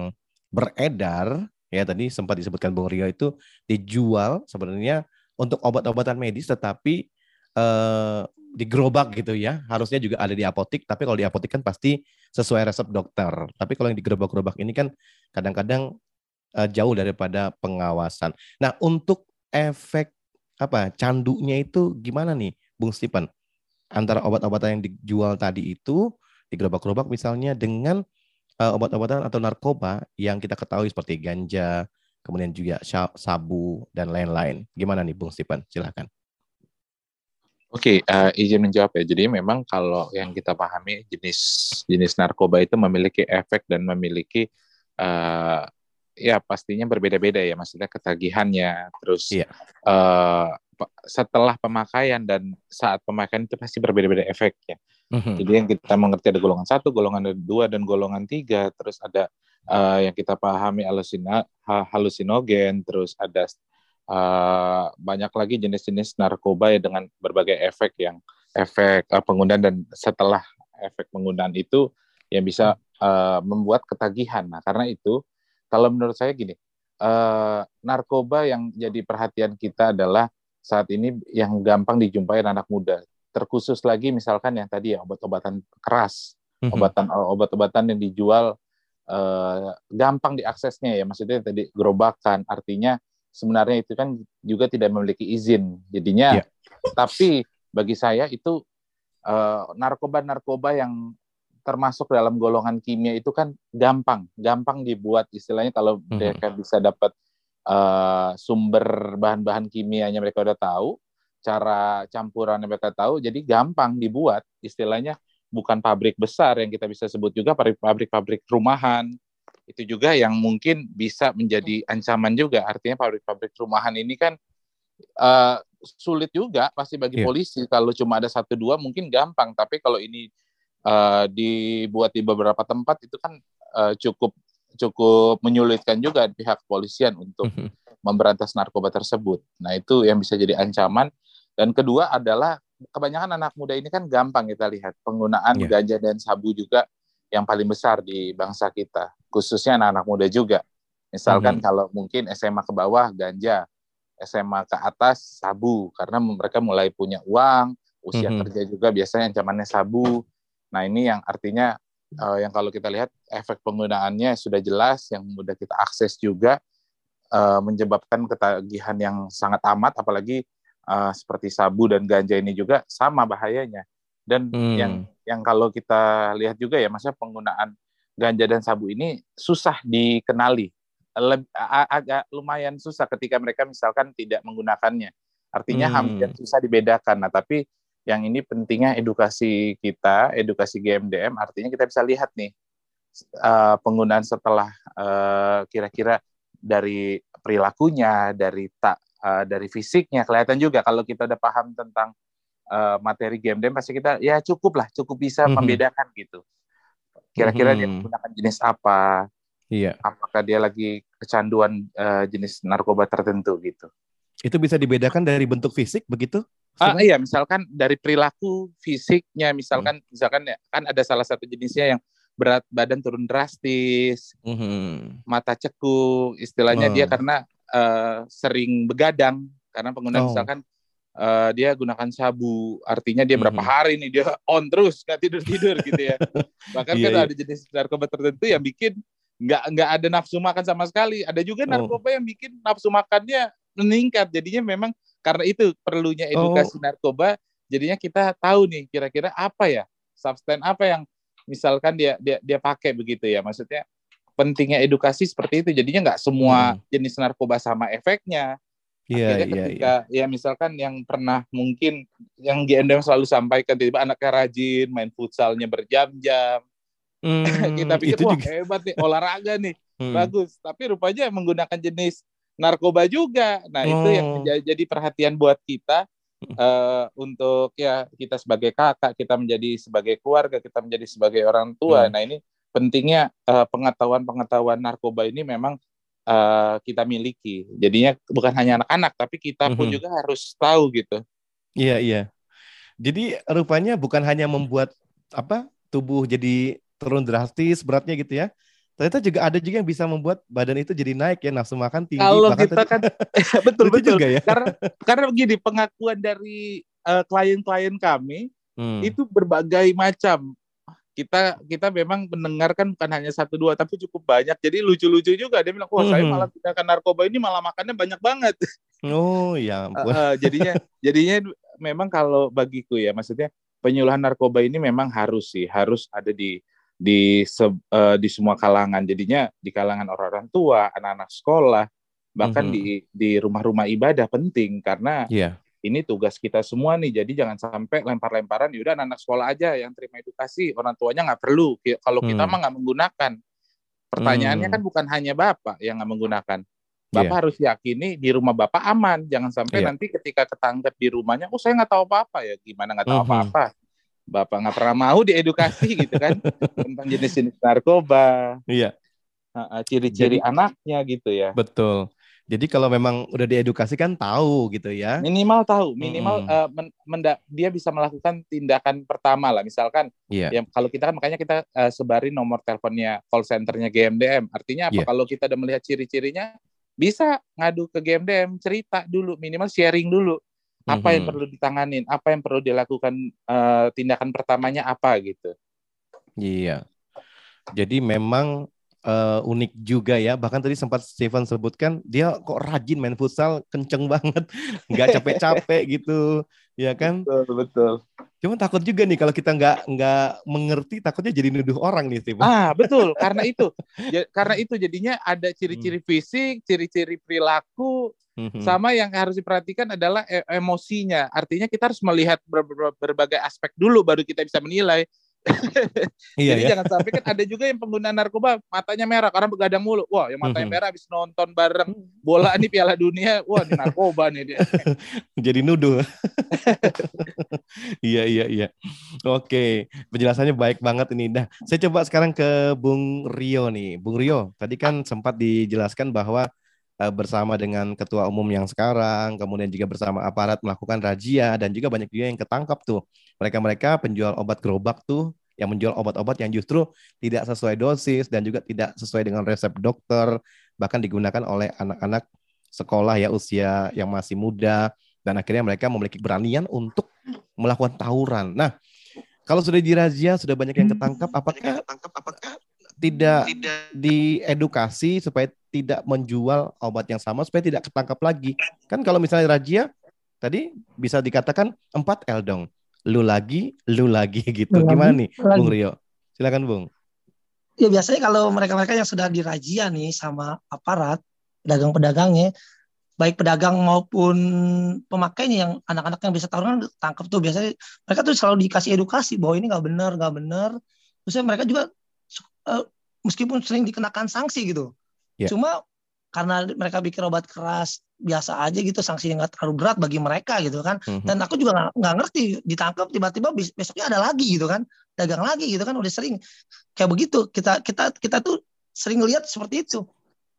F: beredar ya tadi sempat disebutkan Bung Rio itu dijual sebenarnya untuk obat-obatan medis tetapi eh, di gerobak gitu ya. Harusnya juga ada di apotik, tapi kalau di apotik kan pasti sesuai resep dokter. Tapi kalau yang di gerobak-gerobak ini kan kadang-kadang eh, jauh daripada pengawasan. Nah, untuk efek apa candunya itu gimana nih, Bung Stephen? Antara obat-obatan yang dijual tadi itu di gerobak-gerobak misalnya dengan uh, obat-obatan atau narkoba yang kita ketahui seperti ganja, kemudian juga sabu dan lain-lain. Gimana nih Bung Stephen? Silahkan.
H: Oke, okay, uh, eh, izin menjawab ya. Jadi memang kalau yang kita pahami jenis jenis narkoba itu memiliki efek dan memiliki uh, ya pastinya berbeda-beda ya. Maksudnya ketagihannya, terus yeah. Iya. uh, setelah pemakaian dan saat pemakaian itu pasti berbeda-beda efeknya. Mm-hmm. Jadi yang kita mengerti ada golongan satu, golongan dua, dan golongan tiga. Terus ada uh, yang kita pahami halusina, halusinogen, terus ada uh, banyak lagi jenis-jenis narkoba ya dengan berbagai efek yang efek uh, penggunaan dan setelah efek penggunaan itu yang bisa uh, membuat ketagihan. Nah karena itu kalau menurut saya gini, uh, narkoba yang jadi perhatian kita adalah saat ini yang gampang dijumpai anak muda. Terkhusus lagi misalkan yang tadi ya obat-obatan keras, mm-hmm. obatan obat-obatan yang dijual uh, gampang diaksesnya ya. Maksudnya tadi gerobakan, artinya sebenarnya itu kan juga tidak memiliki izin. Jadinya, yeah. tapi bagi saya itu narkoba-narkoba uh, yang termasuk dalam golongan kimia itu kan gampang, gampang dibuat istilahnya kalau mm-hmm. mereka bisa dapat uh, sumber bahan-bahan kimianya mereka udah tahu, cara campuran mereka tahu, jadi gampang dibuat. Istilahnya bukan pabrik besar yang kita bisa sebut juga pabrik-pabrik rumahan. Itu juga yang mungkin bisa menjadi ancaman juga. Artinya pabrik-pabrik rumahan ini kan uh, sulit juga pasti bagi yeah. polisi. Kalau cuma ada satu dua mungkin gampang. Tapi kalau ini uh, dibuat di beberapa tempat itu kan uh, cukup cukup menyulitkan juga pihak kepolisian untuk mhm. memberantas narkoba tersebut. Nah itu yang bisa jadi ancaman. Dan kedua adalah kebanyakan anak muda ini kan gampang kita lihat penggunaan yeah. ganja dan sabu juga yang paling besar di bangsa kita, khususnya anak-anak muda juga. Misalkan mm -hmm. kalau mungkin SMA ke bawah ganja, SMA ke atas sabu karena mereka mulai punya uang, usia mm -hmm. kerja juga biasanya ancamannya sabu. Nah ini yang artinya uh, yang kalau kita lihat efek penggunaannya sudah jelas, yang mudah kita akses juga uh, menyebabkan ketagihan yang sangat amat, apalagi uh, seperti sabu dan ganja ini juga sama bahayanya. Dan hmm. yang yang kalau kita lihat juga ya, masa penggunaan ganja dan sabu ini susah dikenali, Leb, agak lumayan susah ketika mereka misalkan tidak menggunakannya. Artinya hmm. hampir susah dibedakan. Nah, tapi yang ini pentingnya edukasi kita, edukasi GMDM, artinya kita bisa lihat nih uh, penggunaan setelah uh, kira-kira dari perilakunya, dari tak uh, dari fisiknya kelihatan juga kalau kita udah paham tentang uh, materi GMDM pasti kita ya cukup lah, cukup bisa mm -hmm. membedakan gitu. Kira-kira mm -hmm. dia menggunakan jenis apa? Iya. Apakah dia lagi kecanduan uh, jenis narkoba tertentu gitu.
F: Itu bisa dibedakan dari bentuk fisik begitu?
H: Ah, iya, misalkan dari perilaku fisiknya, misalkan, hmm. misalkan ya, kan ada salah satu jenisnya yang berat badan turun drastis, hmm. mata cekung, istilahnya oh. dia karena uh, sering begadang, karena penggunaan oh. misalkan uh, dia gunakan sabu, artinya dia berapa hmm. hari nih dia on terus nggak tidur tidur gitu ya. Bahkan yeah, kan yeah. ada jenis narkoba tertentu yang bikin nggak nggak ada nafsu makan sama sekali. Ada juga oh. narkoba oh. yang bikin nafsu makannya meningkat. Jadinya memang karena itu perlunya edukasi oh. narkoba, jadinya kita tahu nih kira-kira apa ya substan apa yang misalkan dia dia dia pakai begitu ya. Maksudnya pentingnya edukasi seperti itu. Jadinya nggak semua hmm. jenis narkoba sama efeknya. Iya, Akhirnya yeah, ketika yeah. ya misalkan yang pernah mungkin yang GNDM selalu sampaikan tiba-tiba anaknya rajin main futsalnya berjam-jam. Hmm, kita pikir wah juga. hebat nih olahraga nih hmm. bagus tapi rupanya menggunakan jenis narkoba juga. Nah, oh. itu yang oh. jadi perhatian buat kita uh, untuk ya kita sebagai kakak, kita menjadi sebagai keluarga, kita menjadi sebagai orang tua. Hmm. Nah, ini pentingnya pengetahuan eh, pengetahuan-pengetahuan narkoba ini memang uh, kita miliki. Jadinya bukan hanya anak-anak, tapi kita pun hmm. juga harus tahu gitu.
F: Iya, iya. Jadi rupanya bukan hanya membuat apa tubuh jadi turun drastis beratnya gitu ya, ternyata juga ada juga yang bisa membuat badan itu jadi naik ya nafsu makan tinggi.
H: Kalau kita kan betul betul juga ya. Karena karena begini pengakuan dari uh, klien-klien kami hmm. itu berbagai macam. Kita kita memang mendengarkan bukan hanya satu dua tapi cukup banyak. Jadi lucu-lucu juga dia bilang, "Wah, hmm. saya malah tindakan narkoba ini malah makannya banyak banget."
F: Oh, ya ampun.
H: Uh, uh, jadinya jadinya memang kalau bagiku ya maksudnya penyuluhan narkoba ini memang harus sih, harus ada di di se, uh, di semua kalangan. Jadinya di kalangan orang-orang tua, anak-anak sekolah, bahkan mm -hmm. di di rumah-rumah ibadah penting karena yeah. ini tugas kita semua nih. Jadi jangan sampai lempar-lemparan. Yaudah anak-anak sekolah aja yang terima edukasi, orang tuanya nggak perlu. Kalau kita mm. mah nggak menggunakan. Pertanyaannya mm. kan bukan hanya bapak yang nggak menggunakan. Bapak yeah. harus yakini di rumah bapak aman. Jangan sampai yeah. nanti ketika ketangkep di rumahnya, oh saya nggak tahu apa-apa ya. Gimana nggak tahu mm-hmm. apa-apa? Bapak nggak pernah mau diedukasi gitu kan tentang jenis-jenis narkoba.
F: Iya.
H: Ciri-ciri anaknya gitu ya.
F: Betul. Jadi kalau memang udah diedukasi kan tahu gitu ya.
H: Minimal tahu, minimal hmm. uh, men, menda, dia bisa melakukan tindakan pertama lah. Misalkan, yeah. ya kalau kita kan makanya kita uh, sebarin nomor teleponnya call centernya GMDM. Artinya apa? Yeah. Kalau kita udah melihat ciri-cirinya, bisa ngadu ke GMDM, cerita dulu, minimal sharing dulu apa yang perlu ditanganin, apa yang perlu dilakukan uh, tindakan pertamanya apa gitu.
F: Iya. Jadi memang uh, unik juga ya. Bahkan tadi sempat Steven sebutkan dia kok rajin main futsal, kenceng banget, nggak capek-capek gitu. Ya kan?
H: Betul, betul.
F: Cuma takut juga nih kalau kita nggak nggak mengerti takutnya jadi nuduh orang nih Steve.
H: Ah betul karena itu ya, karena itu jadinya ada ciri-ciri hmm. fisik, ciri-ciri perilaku, hmm. sama yang harus diperhatikan adalah e emosinya. Artinya kita harus melihat ber ber berbagai aspek dulu baru kita bisa menilai. Iya, Jadi ya? jangan sampai kan ada juga yang pengguna narkoba matanya merah karena begadang mulu. Wah, yang matanya merah habis nonton bareng bola nih Piala Dunia, wah ini narkoba nih dia.
F: Jadi nuduh. iya iya iya. Oke, penjelasannya baik banget ini. Nah, saya coba sekarang ke Bung Rio nih. Bung Rio, tadi kan sempat dijelaskan bahwa bersama dengan ketua umum yang sekarang, kemudian juga bersama aparat melakukan razia dan juga banyak juga yang ketangkap tuh. Mereka-mereka penjual obat gerobak tuh yang menjual obat-obat yang justru tidak sesuai dosis dan juga tidak sesuai dengan resep dokter, bahkan digunakan oleh anak-anak sekolah ya usia yang masih muda dan akhirnya mereka memiliki beranian untuk melakukan tawuran. Nah, kalau sudah dirazia, sudah banyak yang ketangkap, apakah apakah tidak, tidak diedukasi supaya tidak menjual obat yang sama supaya tidak ketangkap lagi. Kan kalau misalnya razia tadi bisa dikatakan 4 L dong. Lu lagi, lu lagi gitu. Lu Gimana lagi, nih lagi. Bung Rio? Silakan Bung.
G: Ya biasanya kalau mereka-mereka yang sudah dirazia nih sama aparat, pedagang-pedagangnya, baik pedagang maupun pemakainya yang anak-anak yang bisa taruhan tangkap tuh biasanya mereka tuh selalu dikasih edukasi bahwa ini nggak benar nggak benar terus mereka juga uh, meskipun sering dikenakan sanksi gitu. Yeah. Cuma karena mereka bikin obat keras biasa aja gitu sanksinya nggak terlalu berat bagi mereka gitu kan mm-hmm. dan aku juga nggak ngerti ditangkap tiba-tiba besoknya ada lagi gitu kan dagang lagi gitu kan udah sering kayak begitu kita kita kita tuh sering lihat seperti itu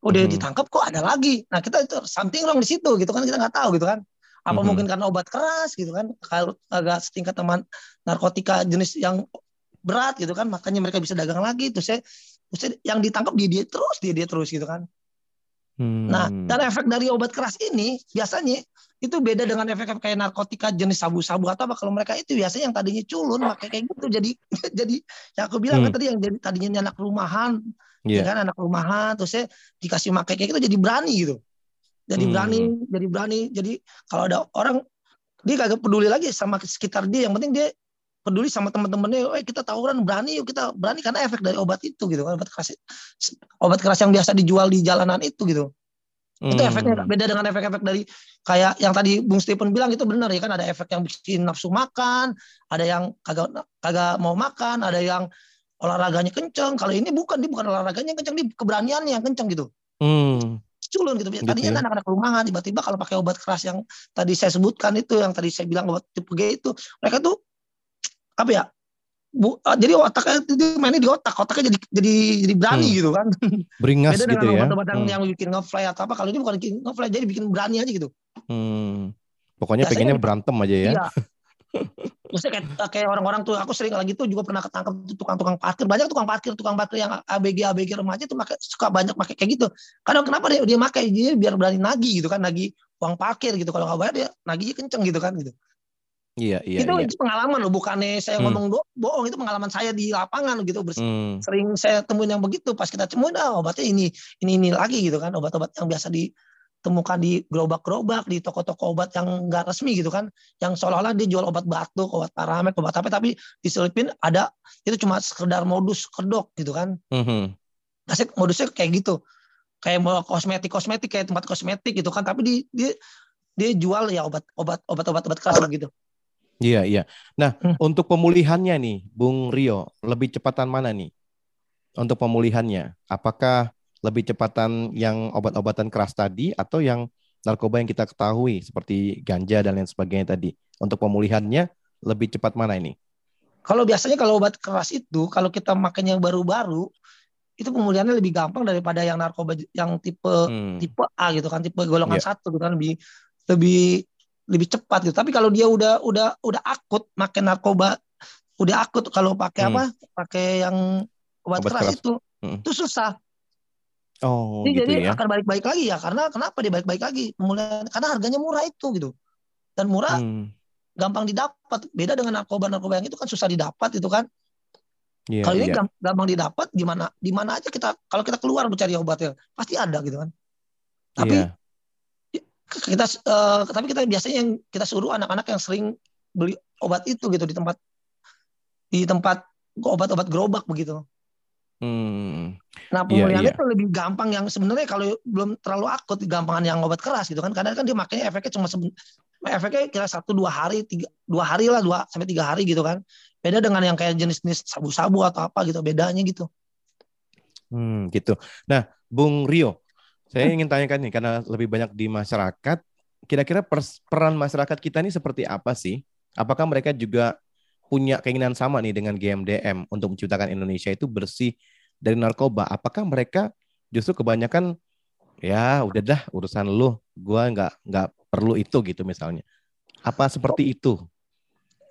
G: udah mm-hmm. ditangkap kok ada lagi nah kita itu something wrong di situ gitu kan kita nggak tahu gitu kan apa mm-hmm. mungkin karena obat keras gitu kan kalau agak setingkat teman narkotika jenis yang berat gitu kan makanya mereka bisa dagang lagi terus saya terus yang ditangkap dia dia terus dia dia terus gitu kan hmm. nah dan efek dari obat keras ini biasanya itu beda dengan efek-efek kayak narkotika jenis sabu-sabu atau apa kalau mereka itu biasanya yang tadinya culun pakai kayak gitu jadi jadi yang aku bilang kan hmm. kan tadi yang jadi tadinya anak rumahan yeah. ya kan anak rumahan terus saya dikasih pakai kayak gitu jadi berani gitu jadi hmm. berani jadi berani jadi kalau ada orang dia kagak peduli lagi sama sekitar dia yang penting dia peduli sama teman-temannya, eh kita tawuran berani yuk kita berani karena efek dari obat itu gitu kan obat keras obat keras yang biasa dijual di jalanan itu gitu. Hmm. Itu efeknya beda dengan efek-efek dari kayak yang tadi Bung Stephen bilang itu benar ya kan ada efek yang bikin nafsu makan, ada yang kagak kagak mau makan, ada yang olahraganya kenceng. Kalau ini bukan, dia bukan olahraganya kenceng, dia keberaniannya yang kenceng gitu. Hmm culun gitu. gitu Tadinya gitu ya? kan anak-anak rumahan tiba-tiba kalau pakai obat keras yang tadi saya sebutkan itu, yang tadi saya bilang obat tipe G itu, mereka tuh apa ya bu, uh, jadi otaknya itu mainnya di otak otaknya jadi jadi jadi berani hmm. gitu kan.
F: Beringas Beda gitu ya.
G: obat-obatan hmm. yang bikin ngefly atau apa kalau ini bukan bikin ngefly jadi bikin berani aja gitu.
F: Hmm. pokoknya Biasanya, pengennya berantem aja ya. Iya.
G: Terus kayak, kayak orang-orang tuh aku sering lagi tuh juga pernah ketangkep tukang-tukang parkir. Banyak tukang parkir tukang parkir yang ABG ABG remaja tuh make, suka banyak pakai kayak gitu. Kadang kenapa dia dia pakai dia biar berani nagih gitu kan nagih uang parkir gitu. Kalau nggak bayar dia nagihnya kenceng gitu kan gitu
F: Iya, iya,
G: itu,
F: iya.
G: itu pengalaman loh, bukannya saya hmm. ngomong do, bohong, itu pengalaman saya di lapangan gitu. Hmm. Sering saya temuin yang begitu, pas kita temuin, ah, obatnya ini, ini, ini lagi gitu kan, obat-obat yang biasa ditemukan di gerobak-gerobak, di toko-toko obat yang enggak resmi gitu kan, yang seolah-olah dia jual obat batuk, obat paramek, obat apa, tapi di Filipin ada, itu cuma sekedar modus kedok gitu kan. Hmm. modusnya kayak gitu, kayak mau kosmetik-kosmetik, kayak tempat kosmetik gitu kan, tapi di, dia, dia jual ya obat obat obat obat obat keras gitu.
F: Iya, iya. Nah, hmm. untuk pemulihannya nih, Bung Rio, lebih cepatan mana nih? Untuk pemulihannya, apakah lebih cepatan yang obat-obatan keras tadi atau yang narkoba yang kita ketahui seperti ganja dan lain sebagainya tadi? Untuk pemulihannya lebih cepat mana ini?
G: Kalau biasanya kalau obat keras itu, kalau kita makannya baru-baru, itu pemulihannya lebih gampang daripada yang narkoba yang tipe hmm. tipe A gitu kan, tipe golongan yeah. satu gitu kan lebih lebih lebih cepat gitu. Tapi kalau dia udah udah udah akut makan narkoba, udah akut kalau pakai hmm. apa? Pakai yang obat, obat keras, keras itu, hmm. itu susah.
F: Oh, jadi, gitu
G: jadi ya? akan balik-balik lagi ya. Karena kenapa dia balik-balik lagi? Pemulihan karena harganya murah itu gitu. Dan murah hmm. gampang didapat. Beda dengan narkoba-narkoba yang itu kan susah didapat itu kan. Yeah, kalau ini yeah. gampang didapat gimana di mana aja kita kalau kita keluar mencari obatnya pasti ada gitu kan. Tapi yeah kita uh, tapi kita biasanya yang kita suruh anak-anak yang sering beli obat itu gitu di tempat di tempat obat-obat gerobak begitu. Hmm. Nah iya, pemulihan yeah, yeah. itu lebih gampang yang sebenarnya kalau belum terlalu akut gampangan yang obat keras gitu kan karena kan dia makanya efeknya cuma efeknya kira satu dua hari tiga dua hari lah dua sampai tiga hari gitu kan beda dengan yang kayak jenis-jenis sabu-sabu atau apa gitu bedanya gitu.
F: Hmm gitu. Nah Bung Rio saya ingin tanyakan nih karena lebih banyak di masyarakat kira-kira peran masyarakat kita ini seperti apa sih? Apakah mereka juga punya keinginan sama nih dengan GMDM untuk menciptakan Indonesia itu bersih dari narkoba, apakah mereka justru kebanyakan ya udah dah urusan lu, gua nggak nggak perlu itu gitu misalnya. Apa seperti itu?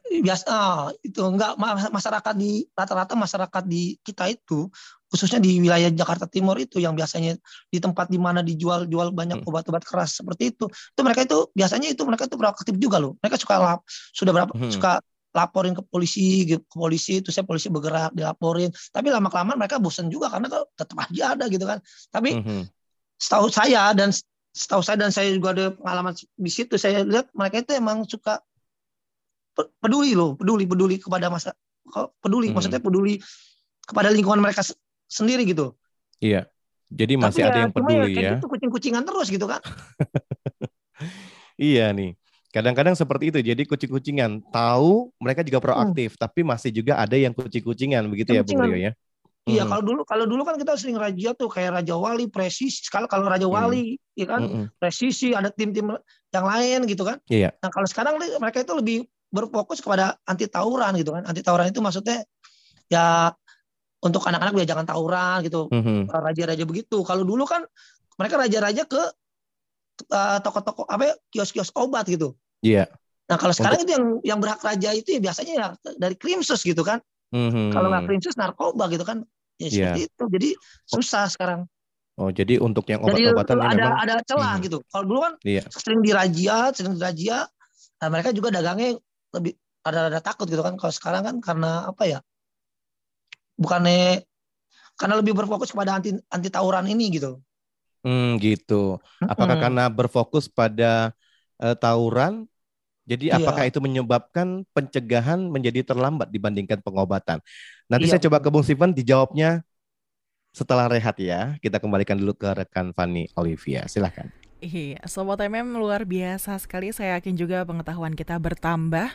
G: Biasa ah, itu enggak masyarakat di rata-rata masyarakat di kita itu khususnya di wilayah Jakarta Timur itu yang biasanya di tempat di mana dijual-jual banyak hmm. obat-obat keras seperti itu itu mereka itu biasanya itu mereka itu proaktif juga loh mereka suka lap, sudah berapa hmm. suka laporin ke polisi ke polisi itu saya polisi bergerak dilaporin tapi lama kelamaan mereka bosan juga karena tetap aja ada gitu kan tapi mm-hmm. setahu saya dan setahu saya dan saya juga ada pengalaman di situ saya lihat mereka itu emang suka peduli loh peduli peduli kepada masa peduli mm-hmm. maksudnya peduli kepada lingkungan mereka sendiri gitu
F: iya jadi masih tapi ada ya, yang peduli ya, ya.
G: itu kucing-kucingan terus gitu kan
F: iya nih Kadang-kadang seperti itu. Jadi kucing-kucingan tahu mereka juga proaktif, hmm. tapi masih juga ada yang kucing-kucingan begitu ya, Bung Rio ya.
G: Iya, hmm. kalau dulu kalau dulu kan kita sering raja tuh kayak Raja Wali, presisi. Kalau kalau Raja hmm. Wali, ya kan, hmm. presisi ada tim-tim yang lain gitu kan.
F: Iya.
G: Nah kalau sekarang mereka itu lebih berfokus kepada anti tawuran gitu kan. Anti tawuran itu maksudnya ya untuk anak-anak biar jangan tawuran gitu. Hmm. Raja-raja begitu. Kalau dulu kan mereka raja-raja ke uh, toko-toko apa ya, kios-kios obat gitu.
F: Iya. Yeah.
G: Nah kalau sekarang Untuk... itu yang yang berhak raja itu ya biasanya ya dari krimsus gitu kan. Mm-hmm. Kalau nggak krimsus narkoba gitu kan. Ya yeah. seperti itu. Jadi susah sekarang.
F: Oh jadi untuk yang obat-obatan
G: ada memang... ada celah mm-hmm. gitu. Kalau dulu kan yeah. sering dirajia, sering dirajia. Nah mereka juga dagangnya lebih ada ada takut gitu kan. Kalau sekarang kan karena apa ya? Bukannya karena lebih berfokus kepada anti anti tawuran ini gitu.
F: Hmm, gitu. Apakah hmm. karena berfokus pada uh, tawuran? Jadi iya. apakah itu menyebabkan pencegahan menjadi terlambat dibandingkan pengobatan? Nanti iya. saya coba ke Bung Steven dijawabnya setelah rehat ya. Kita kembalikan dulu ke rekan Fanny Olivia. Silahkan.
B: Iya, Sobat MM luar biasa sekali. Saya yakin juga pengetahuan kita bertambah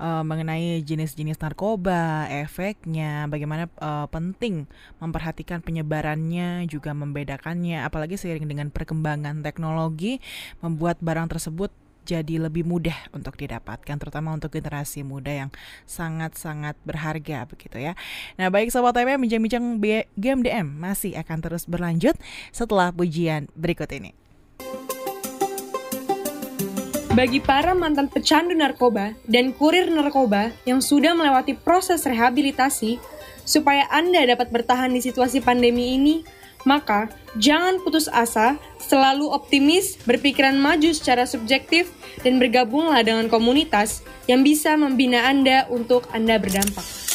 B: uh, mengenai jenis-jenis narkoba, efeknya, bagaimana uh, penting memperhatikan penyebarannya, juga membedakannya. Apalagi seiring dengan perkembangan teknologi, membuat barang tersebut jadi lebih mudah untuk didapatkan terutama untuk generasi muda yang sangat-sangat berharga begitu ya. Nah, baik sobat MM bincang-bincang GMDM masih akan terus berlanjut setelah pujian berikut ini.
K: Bagi para mantan pecandu narkoba dan kurir narkoba yang sudah melewati proses rehabilitasi, supaya Anda dapat bertahan di situasi pandemi ini, maka jangan putus asa, selalu optimis, berpikiran maju secara subjektif, dan bergabunglah dengan komunitas yang bisa membina Anda untuk Anda berdampak.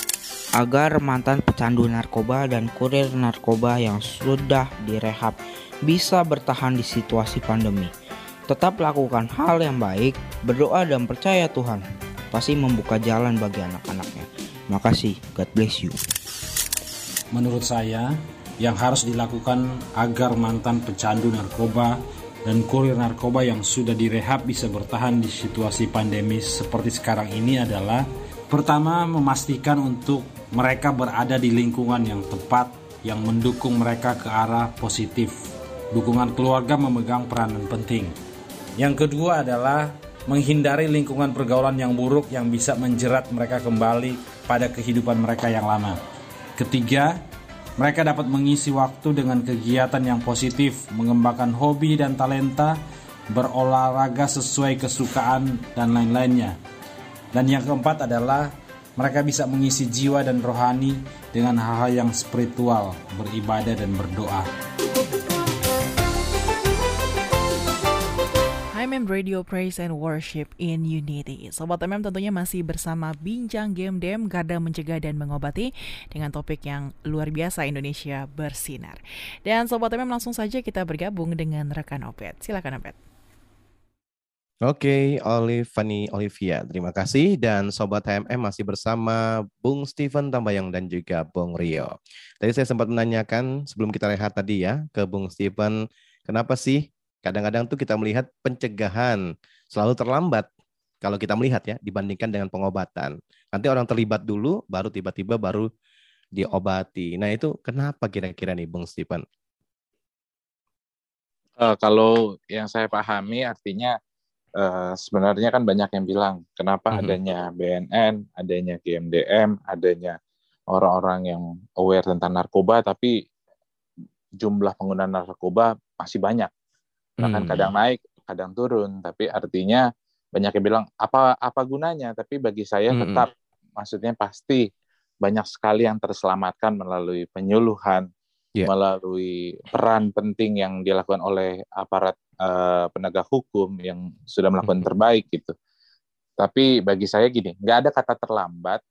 L: Agar mantan pecandu narkoba dan kurir narkoba yang sudah direhab bisa bertahan di situasi pandemi Tetap lakukan hal yang baik, berdoa dan percaya Tuhan pasti membuka jalan bagi anak-anaknya. Makasih, God bless you.
J: Menurut saya, yang harus dilakukan agar mantan pecandu narkoba dan kurir narkoba yang sudah direhab bisa bertahan di situasi pandemi seperti sekarang ini adalah pertama memastikan untuk mereka berada di lingkungan yang tepat yang mendukung mereka ke arah positif. Dukungan keluarga memegang peranan penting. Yang kedua adalah menghindari lingkungan pergaulan yang buruk yang bisa menjerat mereka kembali pada kehidupan mereka yang lama. Ketiga, mereka dapat mengisi waktu dengan kegiatan yang positif, mengembangkan hobi dan talenta, berolahraga sesuai kesukaan, dan lain-lainnya. Dan yang keempat adalah mereka bisa mengisi jiwa dan rohani dengan hal-hal yang spiritual, beribadah dan berdoa.
B: MM Radio Praise and Worship in Unity. Sobat MM tentunya masih bersama Bincang Game Dem Garda Mencegah dan Mengobati dengan topik yang luar biasa Indonesia bersinar. Dan Sobat MM langsung saja kita bergabung dengan rekan Opet. Silakan Opet.
F: Oke, okay, Fanny Olivia, terima kasih. Dan Sobat HMM masih bersama Bung Steven Tambayang dan juga Bung Rio. Tadi saya sempat menanyakan sebelum kita rehat tadi ya ke Bung Steven, kenapa sih kadang-kadang tuh kita melihat pencegahan selalu terlambat kalau kita melihat ya dibandingkan dengan pengobatan. Nanti orang terlibat dulu, baru tiba-tiba baru diobati. Nah itu kenapa kira-kira nih Bung Steven?
H: Uh, kalau yang saya pahami artinya uh, sebenarnya kan banyak yang bilang kenapa mm -hmm. adanya BNN, adanya GMDM, adanya orang-orang yang aware tentang narkoba tapi jumlah pengguna narkoba masih banyak. Bahkan hmm. kadang naik, kadang turun, tapi artinya banyak yang bilang apa apa gunanya, tapi bagi saya hmm. tetap maksudnya pasti banyak sekali yang terselamatkan melalui penyuluhan, yeah. melalui peran penting yang dilakukan oleh aparat uh, penegak hukum yang sudah melakukan hmm. terbaik gitu. Tapi bagi saya gini, nggak ada kata terlambat.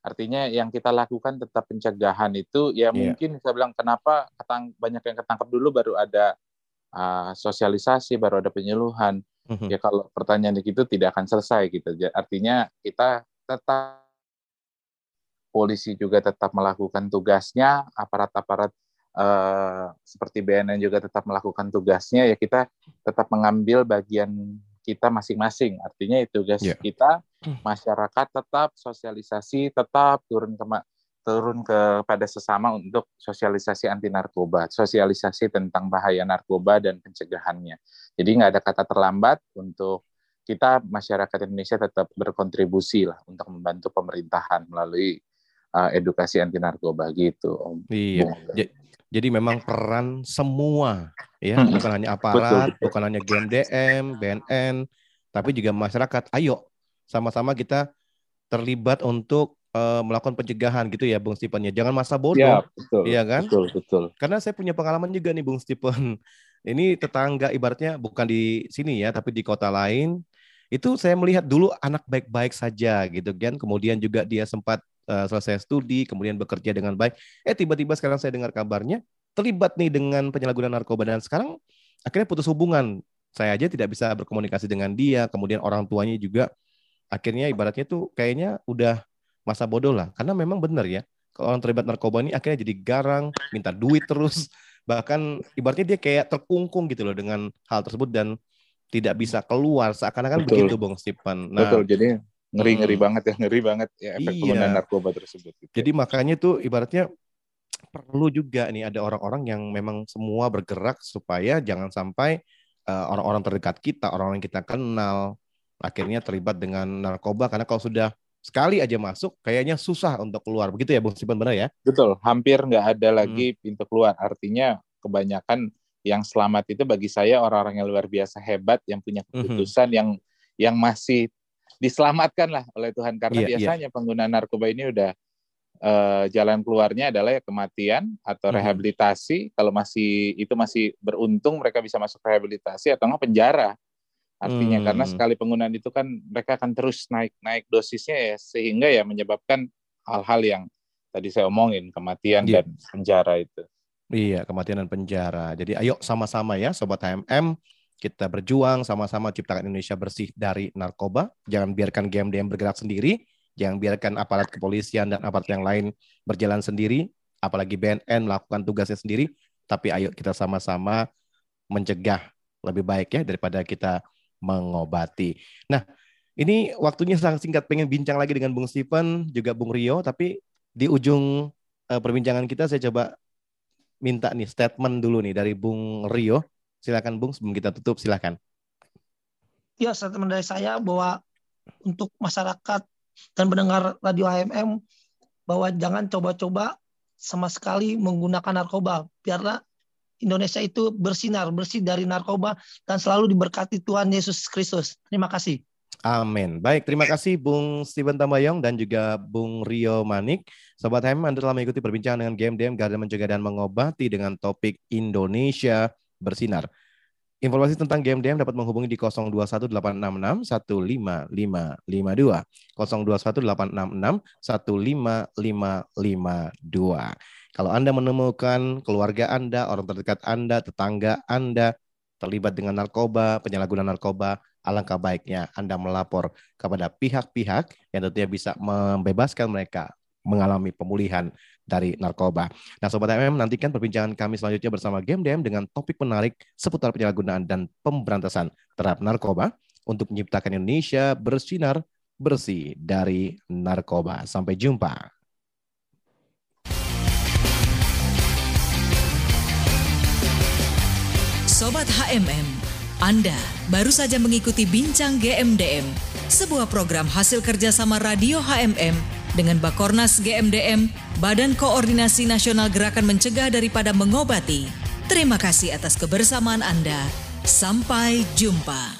H: Artinya yang kita lakukan tetap pencegahan itu ya yeah. mungkin saya bilang kenapa ketang, banyak yang ketangkap dulu baru ada uh, sosialisasi, baru ada penyuluhan. Mm-hmm. Ya kalau pertanyaan itu tidak akan selesai gitu. Artinya kita tetap polisi juga tetap melakukan tugasnya, aparat-aparat uh, seperti BNN juga tetap melakukan tugasnya. Ya kita tetap mengambil bagian kita masing-masing. Artinya itu tugas yeah. kita masyarakat tetap sosialisasi, tetap turun ke turun kepada sesama untuk sosialisasi anti narkoba, sosialisasi tentang bahaya narkoba dan pencegahannya. Jadi nggak ada kata terlambat untuk kita masyarakat Indonesia tetap berkontribusi lah untuk membantu pemerintahan melalui uh, edukasi anti narkoba gitu, Om.
F: Iya. Jadi memang peran semua ya, hmm. bukan hanya aparat, betul, bukan hanya GMDM, BNN, tapi juga masyarakat. Ayo sama-sama kita terlibat untuk uh, melakukan pencegahan gitu ya Bung Stephen ya. Jangan masa bodoh. Ya,
H: betul.
F: Iya kan?
H: Betul, betul.
F: Karena saya punya pengalaman juga nih Bung Stephen. Ini tetangga ibaratnya bukan di sini ya, tapi di kota lain. Itu saya melihat dulu anak baik-baik saja gitu kan. Kemudian juga dia sempat uh, selesai studi, kemudian bekerja dengan baik. Eh tiba-tiba sekarang saya dengar kabarnya terlibat nih dengan penyalahgunaan narkoba dan sekarang akhirnya putus hubungan. Saya aja tidak bisa berkomunikasi dengan dia, kemudian orang tuanya juga akhirnya ibaratnya tuh kayaknya udah masa bodoh lah. Karena memang benar ya, kalau orang terlibat narkoba ini akhirnya jadi garang, minta duit terus, bahkan ibaratnya dia kayak terkungkung gitu loh dengan hal tersebut dan tidak bisa keluar seakan-akan begitu Bung Stephen.
H: Nah, Betul. Jadi ngeri-ngeri hmm. banget ya, ngeri banget ya efek iya. penggunaan narkoba tersebut. Gitu.
F: Jadi makanya tuh ibaratnya perlu juga nih ada orang-orang yang memang semua bergerak supaya jangan sampai uh, orang-orang terdekat kita, orang-orang yang kita kenal akhirnya terlibat dengan narkoba karena kalau sudah sekali aja masuk kayaknya susah untuk keluar begitu ya Bung Sipan benar ya
H: betul hampir nggak ada lagi hmm. pintu keluar artinya kebanyakan yang selamat itu bagi saya orang-orang yang luar biasa hebat yang punya hmm. keputusan hmm. yang yang masih diselamatkan lah oleh Tuhan karena yeah, iya. biasanya yeah. pengguna narkoba ini udah uh, jalan keluarnya adalah ya kematian atau hmm. rehabilitasi kalau masih itu masih beruntung mereka bisa masuk rehabilitasi atau nggak penjara Artinya hmm. karena sekali penggunaan itu kan mereka akan terus naik naik dosisnya ya sehingga ya menyebabkan hal-hal yang tadi saya omongin kematian yeah. dan penjara itu.
F: Iya, kematian dan penjara. Jadi ayo sama-sama ya sobat HMM kita berjuang sama-sama ciptakan Indonesia bersih dari narkoba. Jangan biarkan GMDM bergerak sendiri, jangan biarkan aparat kepolisian dan aparat yang lain berjalan sendiri, apalagi BNN melakukan tugasnya sendiri, tapi ayo kita sama-sama mencegah lebih baik ya daripada kita mengobati. Nah, ini waktunya sangat singkat pengen bincang lagi dengan Bung Stephen juga Bung Rio, tapi di ujung uh, perbincangan kita saya coba minta nih statement dulu nih dari Bung Rio. Silakan Bung sebelum kita tutup silakan.
G: Ya, statement dari saya bahwa untuk masyarakat dan pendengar radio HMM bahwa jangan coba-coba sama sekali menggunakan narkoba. Biarlah Indonesia itu bersinar, bersih dari narkoba dan selalu diberkati Tuhan Yesus Kristus. Terima kasih.
F: Amin. Baik, terima kasih Bung Steven Tambayong dan juga Bung Rio Manik. Sobat HM, Anda telah mengikuti perbincangan dengan GMDM, Garda Mencegah dan Mengobati dengan topik Indonesia Bersinar. Informasi tentang GMDM dapat menghubungi di 021866 15552. 021866 15552. Kalau Anda menemukan keluarga Anda, orang terdekat Anda, tetangga Anda terlibat dengan narkoba, penyalahgunaan narkoba, alangkah baiknya Anda melapor kepada pihak-pihak yang tentunya bisa membebaskan mereka mengalami pemulihan dari narkoba. Nah Sobat MM, nantikan perbincangan kami selanjutnya bersama Game DM dengan topik menarik seputar penyalahgunaan dan pemberantasan terhadap narkoba untuk menciptakan Indonesia bersinar bersih dari narkoba. Sampai jumpa.
A: Sobat HMM, Anda baru saja mengikuti Bincang GMDM, sebuah program hasil kerjasama Radio HMM dengan Bakornas GMDM, Badan Koordinasi Nasional Gerakan Mencegah Daripada Mengobati. Terima kasih atas kebersamaan Anda. Sampai jumpa.